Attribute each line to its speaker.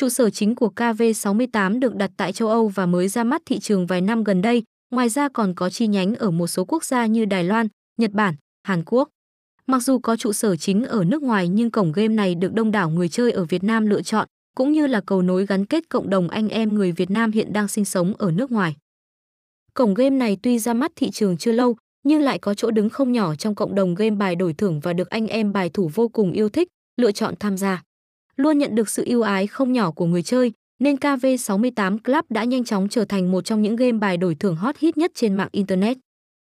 Speaker 1: Trụ sở chính của KV68 được đặt tại châu Âu và mới ra mắt thị trường vài năm gần đây, ngoài ra còn có chi nhánh ở một số quốc gia như Đài Loan, Nhật Bản, Hàn Quốc. Mặc dù có trụ sở chính ở nước ngoài nhưng cổng game này được đông đảo người chơi ở Việt Nam lựa chọn, cũng như là cầu nối gắn kết cộng đồng anh em người Việt Nam hiện đang sinh sống ở nước ngoài. Cổng game này tuy ra mắt thị trường chưa lâu, nhưng lại có chỗ đứng không nhỏ trong cộng đồng game bài đổi thưởng và được anh em bài thủ vô cùng yêu thích, lựa chọn tham gia. Luôn nhận được sự yêu ái không nhỏ của người chơi, nên KV68 Club đã nhanh chóng trở thành một trong những game bài đổi thưởng hot hit nhất trên mạng Internet.